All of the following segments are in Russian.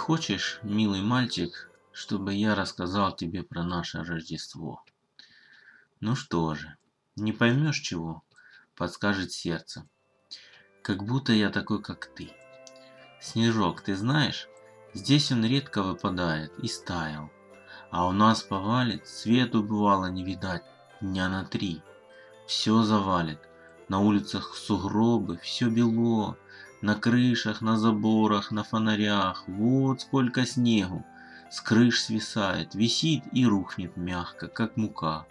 хочешь, милый мальчик, чтобы я рассказал тебе про наше Рождество? Ну что же, не поймешь чего, подскажет сердце. Как будто я такой, как ты. Снежок, ты знаешь, здесь он редко выпадает и стаял. А у нас повалит, свету бывало не видать дня на три. Все завалит, на улицах сугробы, все бело, на крышах, на заборах, на фонарях. Вот сколько снегу. С крыш свисает, висит и рухнет мягко, как мука.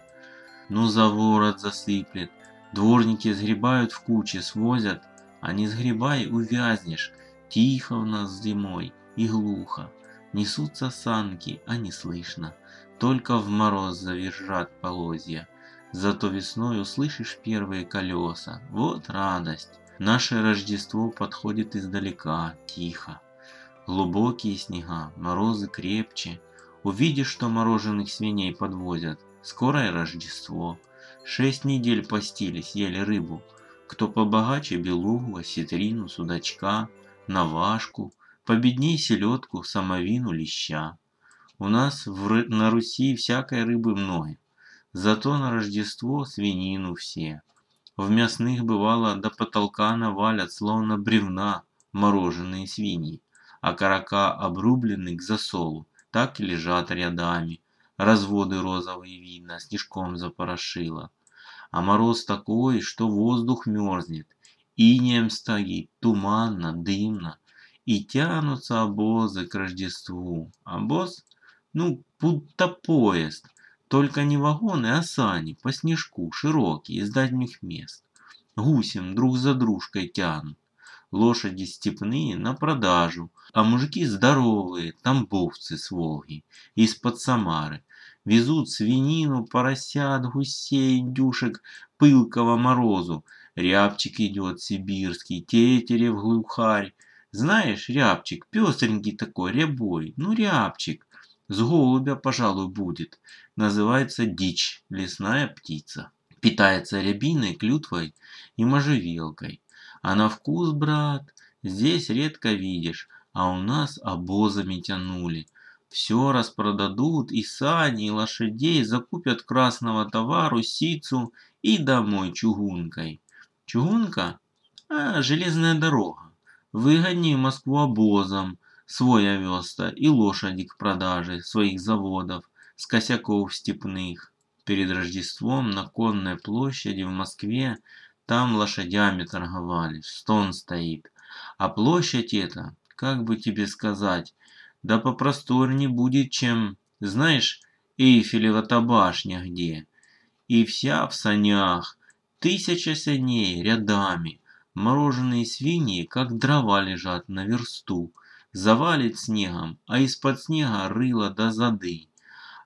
Ну за ворот засыплет. Дворники сгребают в куче, свозят. А не сгребай, увязнешь. Тихо у нас зимой и глухо. Несутся санки, а не слышно. Только в мороз завержат полозья. Зато весной услышишь первые колеса. Вот радость. Наше Рождество подходит издалека, тихо. Глубокие снега, морозы крепче. Увидишь, что мороженых свиней подвозят. Скорое Рождество. Шесть недель постились, ели рыбу. Кто побогаче белугу, осетрину, судачка, навашку, победней селедку, самовину, леща. У нас в, на Руси всякой рыбы много. Зато на Рождество свинину все. В мясных бывало до потолка навалят, словно бревна, мороженые свиньи, а карака обрублены к засолу, так и лежат рядами. Разводы розовые видно, снежком запорошило. А мороз такой, что воздух мерзнет, инеем стоит, туманно, дымно, и тянутся обозы к Рождеству. Обоз? Ну, будто поезд – только не вагоны, а сани, по снежку, широкие, из дальних мест. Гусем друг за дружкой тянут. Лошади степные на продажу, а мужики здоровые, тамбовцы с Волги, из-под Самары. Везут свинину, поросят, гусей, индюшек, пылкого морозу. Рябчик идет сибирский, тетерев глухарь. Знаешь, рябчик, пестренький такой, рябой, ну рябчик. С голубя, пожалуй, будет. Называется дичь, лесная птица. Питается рябиной, клютвой и можжевелкой. А на вкус, брат, здесь редко видишь, а у нас обозами тянули. Все распродадут, и сани, и лошадей, закупят красного товару, сицу и домой чугункой. Чугунка? А, железная дорога. Выгоднее Москву обозом, свой овес-то и лошади к продаже своих заводов с косяков степных. Перед Рождеством на Конной площади в Москве там лошадями торговали, стон стоит. А площадь эта, как бы тебе сказать, да попросторнее будет, чем, знаешь, Эйфелева-то башня где. И вся в санях, тысяча саней рядами, мороженые свиньи, как дрова лежат на версту, завалит снегом, а из-под снега рыло до зады.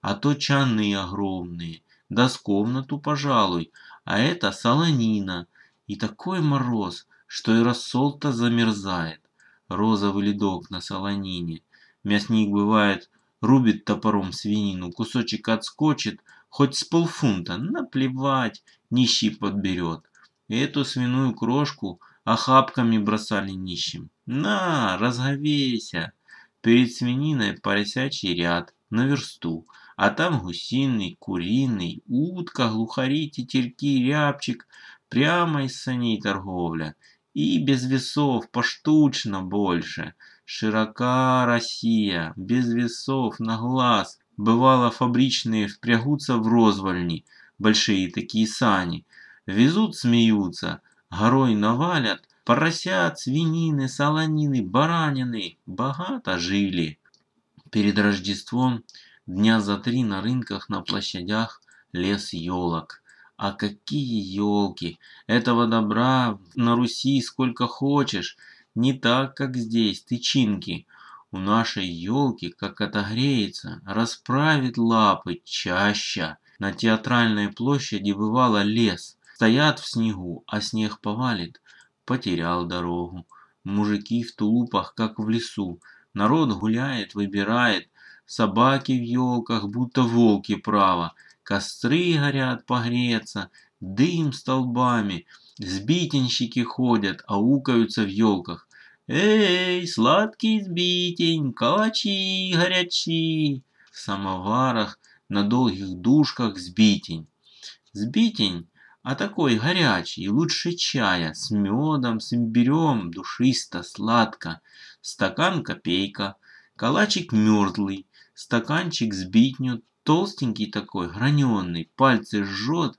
А то чаны огромные, да с комнату, пожалуй, а это солонина. И такой мороз, что и рассол-то замерзает. Розовый ледок на солонине. Мясник бывает, рубит топором свинину, кусочек отскочит, хоть с полфунта, наплевать, нищий подберет. Эту свиную крошку охапками бросали нищим. На, разговейся. Перед свининой поросячий ряд, на версту, а там гусиный, куриный, утка, глухари, тетерьки, рябчик, прямо из саней торговля. И без весов, поштучно больше. Широка Россия, без весов, на глаз. Бывало, фабричные впрягутся в розвальни, большие такие сани. Везут, смеются, горой навалят, поросят, свинины, солонины, баранины, богато жили. Перед Рождеством дня за три на рынках, на площадях лес елок. А какие елки! Этого добра на Руси сколько хочешь, не так, как здесь, тычинки. У нашей елки, как отогреется, расправит лапы чаще. На театральной площади бывало лес, Стоят в снегу, а снег повалит. Потерял дорогу. Мужики в тулупах, как в лесу. Народ гуляет, выбирает. собаки в елках, будто волки право. Костры горят погреться, дым столбами, сбитенщики ходят, аукаются в елках. «Эй, сладкий сбитень, калачи горячи!» В самоварах на долгих душках сбитень. Сбитень, а такой горячий, лучше чая, с медом, с имбирем, душисто, сладко. Стакан копейка, калачик мерзлый, стаканчик сбитню, толстенький такой, граненый, пальцы жжет,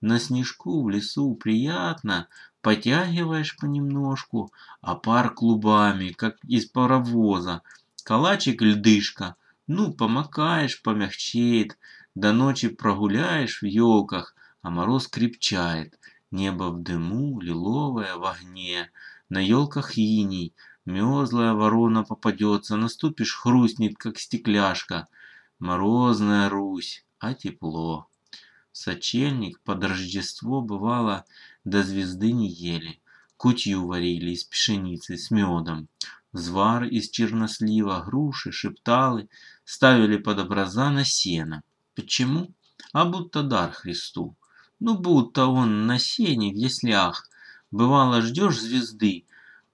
на снежку в лесу приятно, потягиваешь понемножку, а пар клубами, как из паровоза. Калачик льдышка, ну, помакаешь, помягчеет, до ночи прогуляешь в елках, а мороз крепчает. Небо в дыму, лиловое в огне, на елках иней, мерзлая ворона попадется, наступишь, хрустнет, как стекляшка. Морозная Русь, а тепло. Сочельник под Рождество бывало до звезды не ели. Кутью варили из пшеницы с медом. Взвар из чернослива, груши, шепталы ставили под образа на сено. Почему? А будто дар Христу. Ну, будто он на сене в яслях. Бывало, ждешь звезды,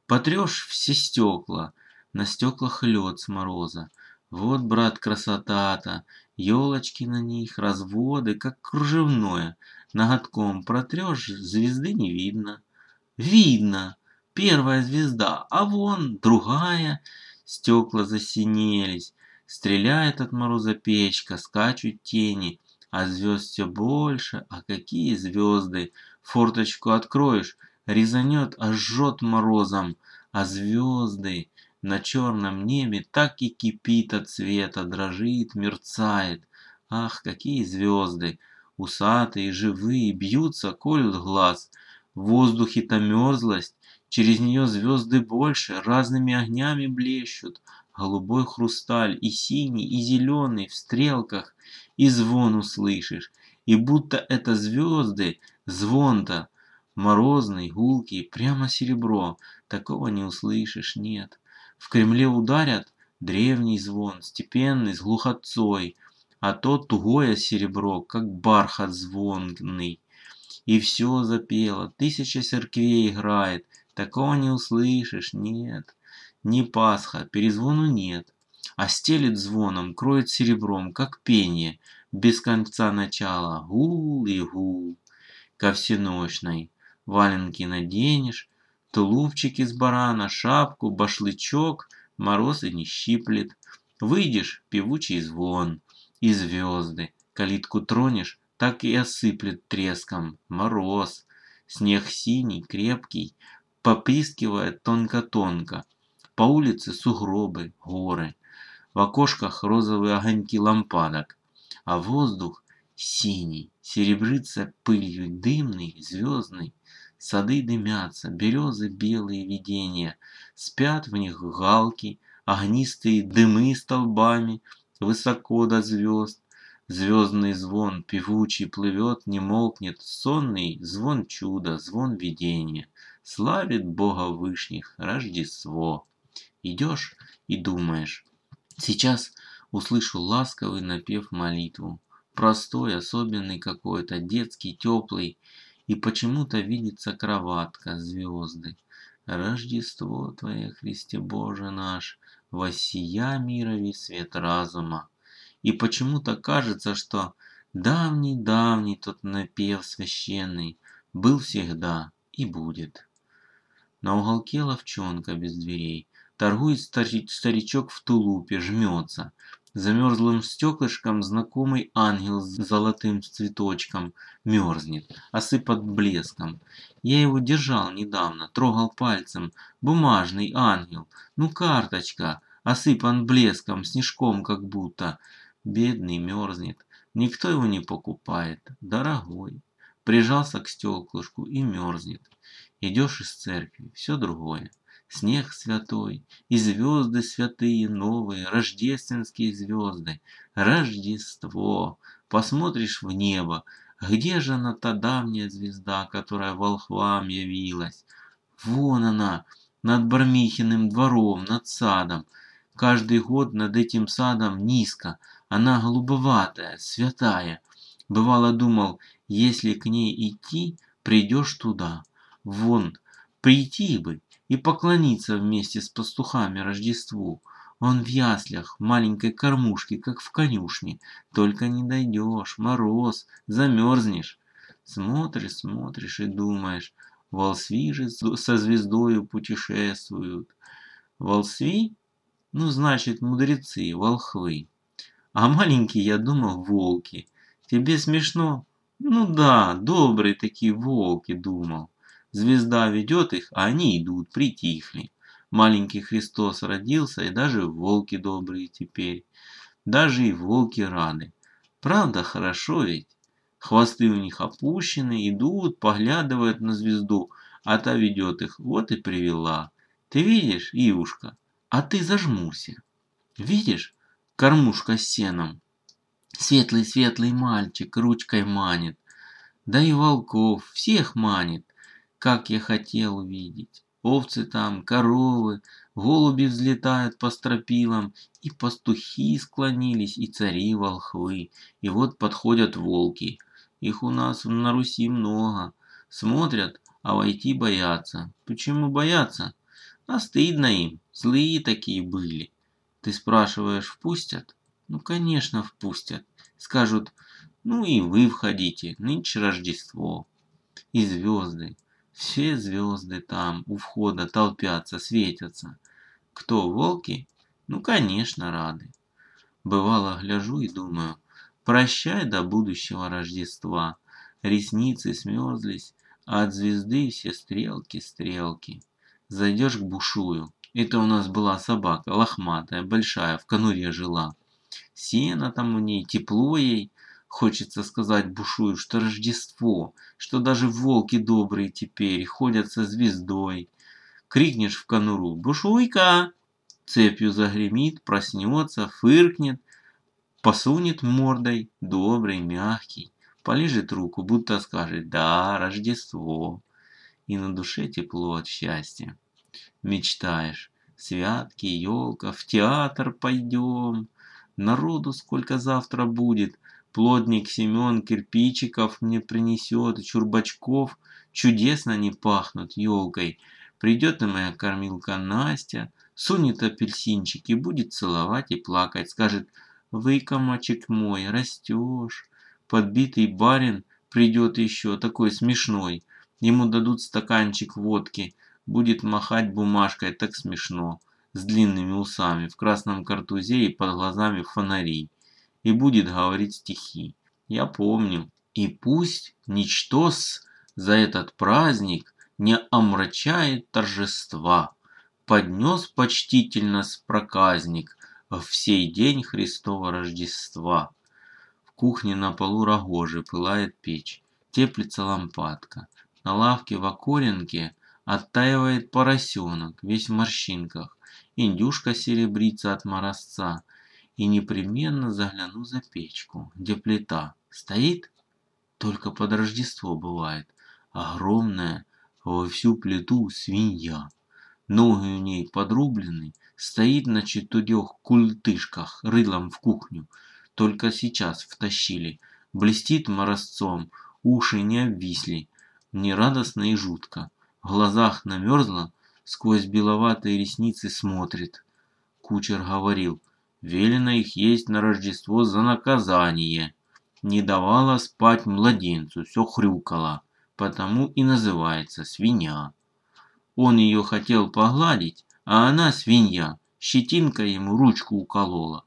потрешь все стекла, на стеклах лед с мороза. Вот, брат, красота-то, елочки на них, разводы, как кружевное. Ноготком протрешь, звезды не видно. Видно, первая звезда, а вон другая. Стекла засинелись, стреляет от мороза печка, скачут тени, а звезд все больше, а какие звезды! Форточку откроешь, резанет, аж жжет морозом, а звезды на черном небе так и кипит от света, дрожит, мерцает. Ах, какие звезды! Усатые, живые, бьются, колют глаз. В воздухе-то мерзлость, через нее звезды больше, разными огнями блещут. Голубой хрусталь и синий, и зеленый в стрелках, и звон услышишь. И будто это звезды, звон-то, морозный, гулкий, прямо серебро. Такого не услышишь, нет. В Кремле ударят древний звон, степенный, с глухотцой, а то тугое серебро, как бархат звонный. И все запело, тысяча церквей играет, такого не услышишь, нет. Не Пасха, перезвону нет, а стелит звоном, кроет серебром, как пение, без конца начала, гул и гул. Ко всеночной валенки наденешь, Тулупчик из барана, шапку, башлычок, мороз и не щиплет. Выйдешь, певучий звон, и звезды. Калитку тронешь, так и осыплет треском. Мороз. Снег синий, крепкий, попискивает тонко-тонко. По улице сугробы, горы. В окошках розовые огоньки лампадок. А воздух синий, серебрится пылью дымный, звездный. Сады дымятся, березы белые видения, Спят в них галки, огнистые дымы столбами, Высоко до звезд. Звездный звон певучий плывет, не молкнет, Сонный звон чуда, звон видения. Славит Бога Вышних Рождество. Идешь и думаешь, сейчас услышу ласковый напев молитву. Простой, особенный какой-то, детский, теплый, и почему-то видится кроватка, звезды. Рождество Твое, Христе Боже наш, Воссия мирови свет разума. И почему-то кажется, что давний-давний тот напев священный был всегда и будет. На уголке ловчонка без дверей торгует старичок в тулупе, жмется – Замерзлым стеклышком знакомый ангел с золотым цветочком мерзнет, осыпат блеском. Я его держал недавно, трогал пальцем. Бумажный ангел, ну карточка, осыпан блеском, снежком как будто. Бедный мерзнет, никто его не покупает, дорогой. Прижался к стеклышку и мерзнет. Идешь из церкви, все другое снег святой, и звезды святые новые, рождественские звезды. Рождество! Посмотришь в небо, где же она, та давняя звезда, которая волхвам явилась? Вон она, над Бармихиным двором, над садом. Каждый год над этим садом низко, она голубоватая, святая. Бывало думал, если к ней идти, придешь туда. Вон, прийти бы и поклониться вместе с пастухами Рождеству. Он в яслях, маленькой кормушке, как в конюшне. Только не дойдешь, мороз, замерзнешь. Смотришь, смотришь и думаешь, волсви же со звездою путешествуют. Волсви? Ну, значит, мудрецы, волхвы. А маленькие, я думал, волки. Тебе смешно? Ну да, добрые такие волки, думал. Звезда ведет их, а они идут, притихли. Маленький Христос родился, и даже волки добрые теперь. Даже и волки рады. Правда, хорошо ведь? Хвосты у них опущены, идут, поглядывают на звезду, а та ведет их. Вот и привела. Ты видишь, Ивушка? А ты зажмурься. Видишь, кормушка с сеном. Светлый-светлый мальчик ручкой манит. Да и волков всех манит, как я хотел увидеть. Овцы там, коровы, голуби взлетают по стропилам, и пастухи склонились, и цари волхвы. И вот подходят волки. Их у нас на Руси много. Смотрят, а войти боятся. Почему боятся? А стыдно им, злые такие были. Ты спрашиваешь, впустят? Ну, конечно, впустят. Скажут, ну и вы входите, нынче Рождество. И звезды, все звезды там у входа толпятся, светятся. Кто, волки? Ну, конечно, рады. Бывало, гляжу и думаю, прощай до будущего Рождества. Ресницы смерзлись, а от звезды все стрелки, стрелки. Зайдешь к бушую. Это у нас была собака, лохматая, большая, в конуре жила. Сено там у ней, тепло ей, Хочется сказать бушую, что Рождество, что даже волки добрые теперь ходят со звездой. Крикнешь в конуру «Бушуйка!» Цепью загремит, проснется, фыркнет, посунет мордой, добрый, мягкий, полежит руку, будто скажет «Да, Рождество!» И на душе тепло от счастья. Мечтаешь, святки, елка, в театр пойдем, народу сколько завтра будет, Плотник Семен кирпичиков мне принесет, чурбачков. Чудесно они пахнут елкой. Придет и моя кормилка Настя, сунет апельсинчик и будет целовать и плакать. Скажет, вы, комочек мой, растешь. Подбитый барин придет еще, такой смешной. Ему дадут стаканчик водки, будет махать бумажкой, так смешно, с длинными усами, в красном картузе и под глазами фонари и будет говорить стихи. Я помню. И пусть ничтос за этот праздник не омрачает торжества. Поднес почтительно с проказник в сей день Христова Рождества. В кухне на полу рогожи пылает печь, теплится лампадка. На лавке в окоренке оттаивает поросенок, весь в морщинках. Индюшка серебрится от морозца, и непременно загляну за печку, где плита стоит, только под Рождество бывает, огромная во всю плиту свинья. Ноги у ней подрублены, стоит на четырех культышках рылом в кухню. Только сейчас втащили, блестит морозцом, уши не обвисли, мне радостно и жутко. В глазах намерзла, сквозь беловатые ресницы смотрит. Кучер говорил, Велено их есть на Рождество за наказание. Не давала спать младенцу, все хрюкала, потому и называется свинья. Он ее хотел погладить, а она свинья, щетинка ему ручку уколола.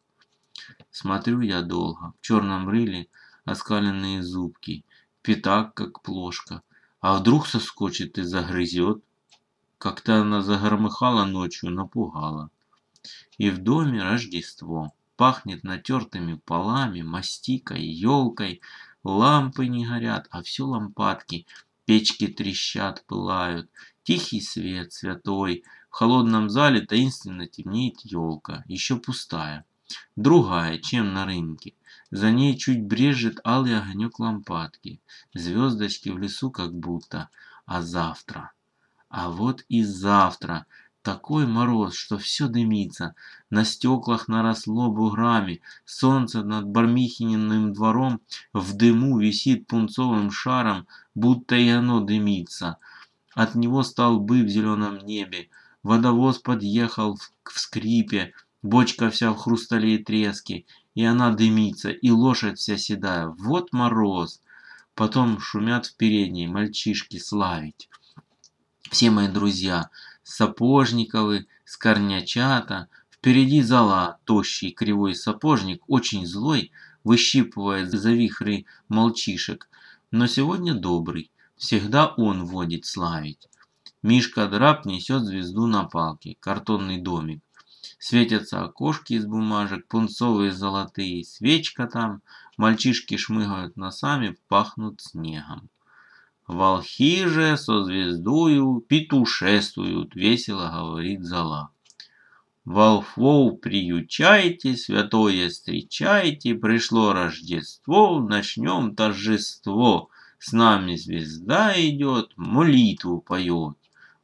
Смотрю я долго, в черном рыле оскаленные зубки, пятак как плошка, а вдруг соскочит и загрызет. Как-то она загромыхала ночью, напугала. И в доме Рождество. Пахнет натертыми полами, мастикой, елкой. Лампы не горят, а все лампадки. Печки трещат, пылают. Тихий свет святой. В холодном зале таинственно темнеет елка, еще пустая. Другая, чем на рынке. За ней чуть брежет алый огонек лампадки. Звездочки в лесу как будто. А завтра? А вот и завтра Такой мороз, что все дымится, на стеклах наросло буграми, солнце над Бармихининым двором в дыму висит пунцовым шаром, будто и оно дымится. От него столбы в зеленом небе, водовоз подъехал к скрипе, бочка вся в хрустале и треске, и она дымится, и лошадь вся седая. Вот мороз! Потом шумят в передней мальчишки славить. Все мои друзья, Сапожниковы, Скорнячата, впереди зала, тощий кривой сапожник, очень злой, выщипывает за вихры молчишек, но сегодня добрый, всегда он водит славить. Мишка Драп несет звезду на палке, картонный домик. Светятся окошки из бумажек, пунцовые золотые, свечка там, мальчишки шмыгают носами, пахнут снегом. Волхи же со звездою петушествуют, весело говорит зала. Волхвов приючайте, святое встречайте, пришло Рождество, начнем торжество. С нами звезда идет, молитву поет.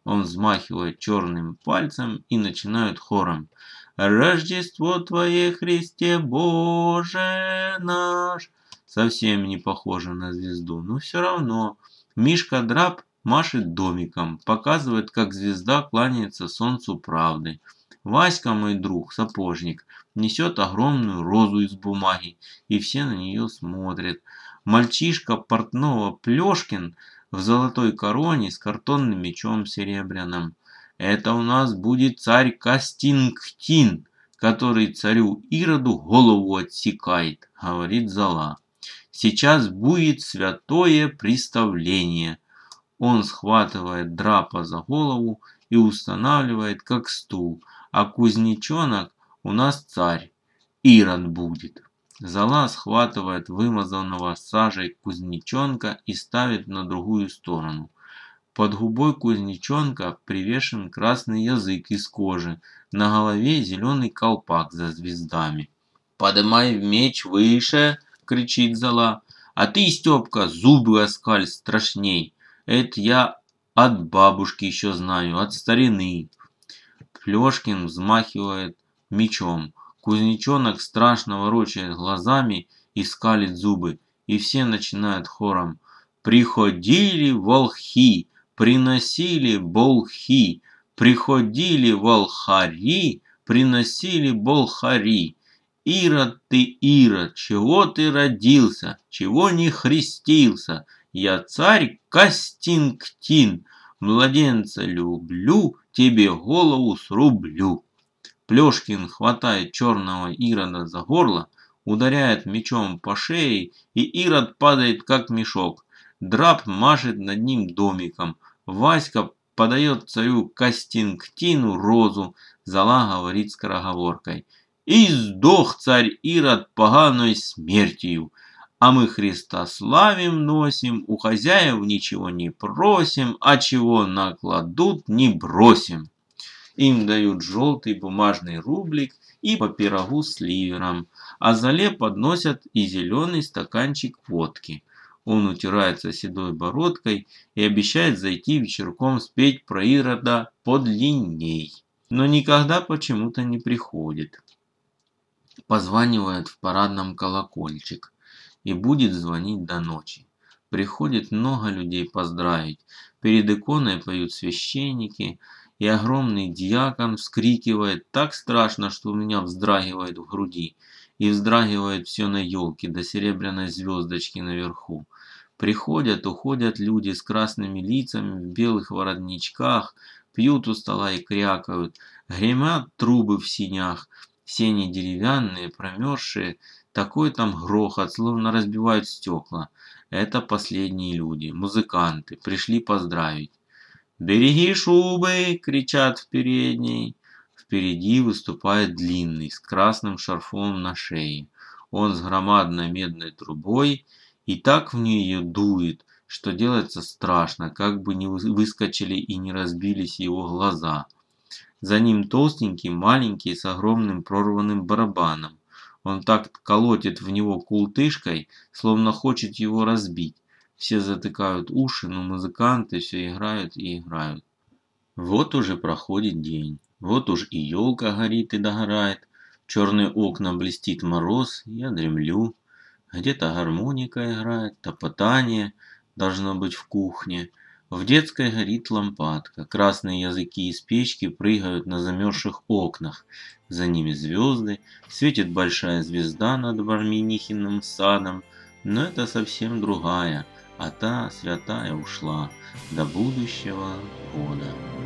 Он взмахивает черным пальцем и начинает хором. Рождество Твое, Христе Боже наш. Совсем не похоже на звезду, но все равно. Мишка Драп машет домиком, показывает, как звезда кланяется солнцу правды. Васька, мой друг, сапожник, несет огромную розу из бумаги, и все на нее смотрят. Мальчишка портного Плешкин в золотой короне с картонным мечом серебряным. Это у нас будет царь Кастингтин, который царю Ироду голову отсекает, говорит Зала. Сейчас будет святое представление. Он схватывает драпа за голову и устанавливает как стул, а кузнечонок у нас царь, Ирод будет. Зала схватывает вымазанного сажей кузнечонка и ставит на другую сторону. Под губой кузнечонка привешен красный язык из кожи, на голове зеленый колпак за звездами. «Подымай меч выше!» – кричит Зала. «А ты, Степка, зубы оскаль страшней! Это я от бабушки еще знаю, от старины!» Плешкин взмахивает мечом. Кузнечонок страшно ворочает глазами и скалит зубы, и все начинают хором «Приходили волхи!» приносили болхи, приходили волхари, приносили болхари. Ирод ты, Ирод, чего ты родился, чего не христился? Я царь Кастинктин, младенца люблю, тебе голову срублю. Плешкин хватает черного Ирода за горло, ударяет мечом по шее, и Ирод падает как мешок. Драп машет над ним домиком – Васька подает царю Костинктину розу, Зала говорит скороговоркой. И сдох царь Ирод поганой смертью, а мы Христа славим носим, у хозяев ничего не просим, а чего накладут не бросим. Им дают желтый бумажный рублик и по пирогу с ливером, а Зале подносят и зеленый стаканчик водки. Он утирается седой бородкой и обещает зайти вечерком спеть про Ирода подлинней. Но никогда почему-то не приходит. Позванивает в парадном колокольчик и будет звонить до ночи. Приходит много людей поздравить. Перед иконой поют священники, и огромный диакон вскрикивает так страшно, что у меня вздрагивает в груди, и вздрагивает все на елке до серебряной звездочки наверху. Приходят, уходят люди с красными лицами, в белых воротничках, пьют у стола и крякают, гремят трубы в синях, сени деревянные, промерзшие, такой там грохот, словно разбивают стекла. Это последние люди, музыканты, пришли поздравить. «Береги шубы!» – кричат в передней. Впереди выступает длинный, с красным шарфом на шее. Он с громадной медной трубой – и так в нее дует, что делается страшно, как бы не выскочили и не разбились его глаза. За ним толстенький, маленький, с огромным прорванным барабаном. Он так колотит в него култышкой, словно хочет его разбить. Все затыкают уши, но музыканты все играют и играют. Вот уже проходит день. Вот уж и елка горит и догорает. Черные окна блестит мороз, я дремлю. Где-то гармоника играет, топотание должно быть в кухне. В детской горит лампадка, красные языки из печки прыгают на замерзших окнах. За ними звезды, светит большая звезда над Барминихиным садом, но это совсем другая, а та святая ушла до будущего года.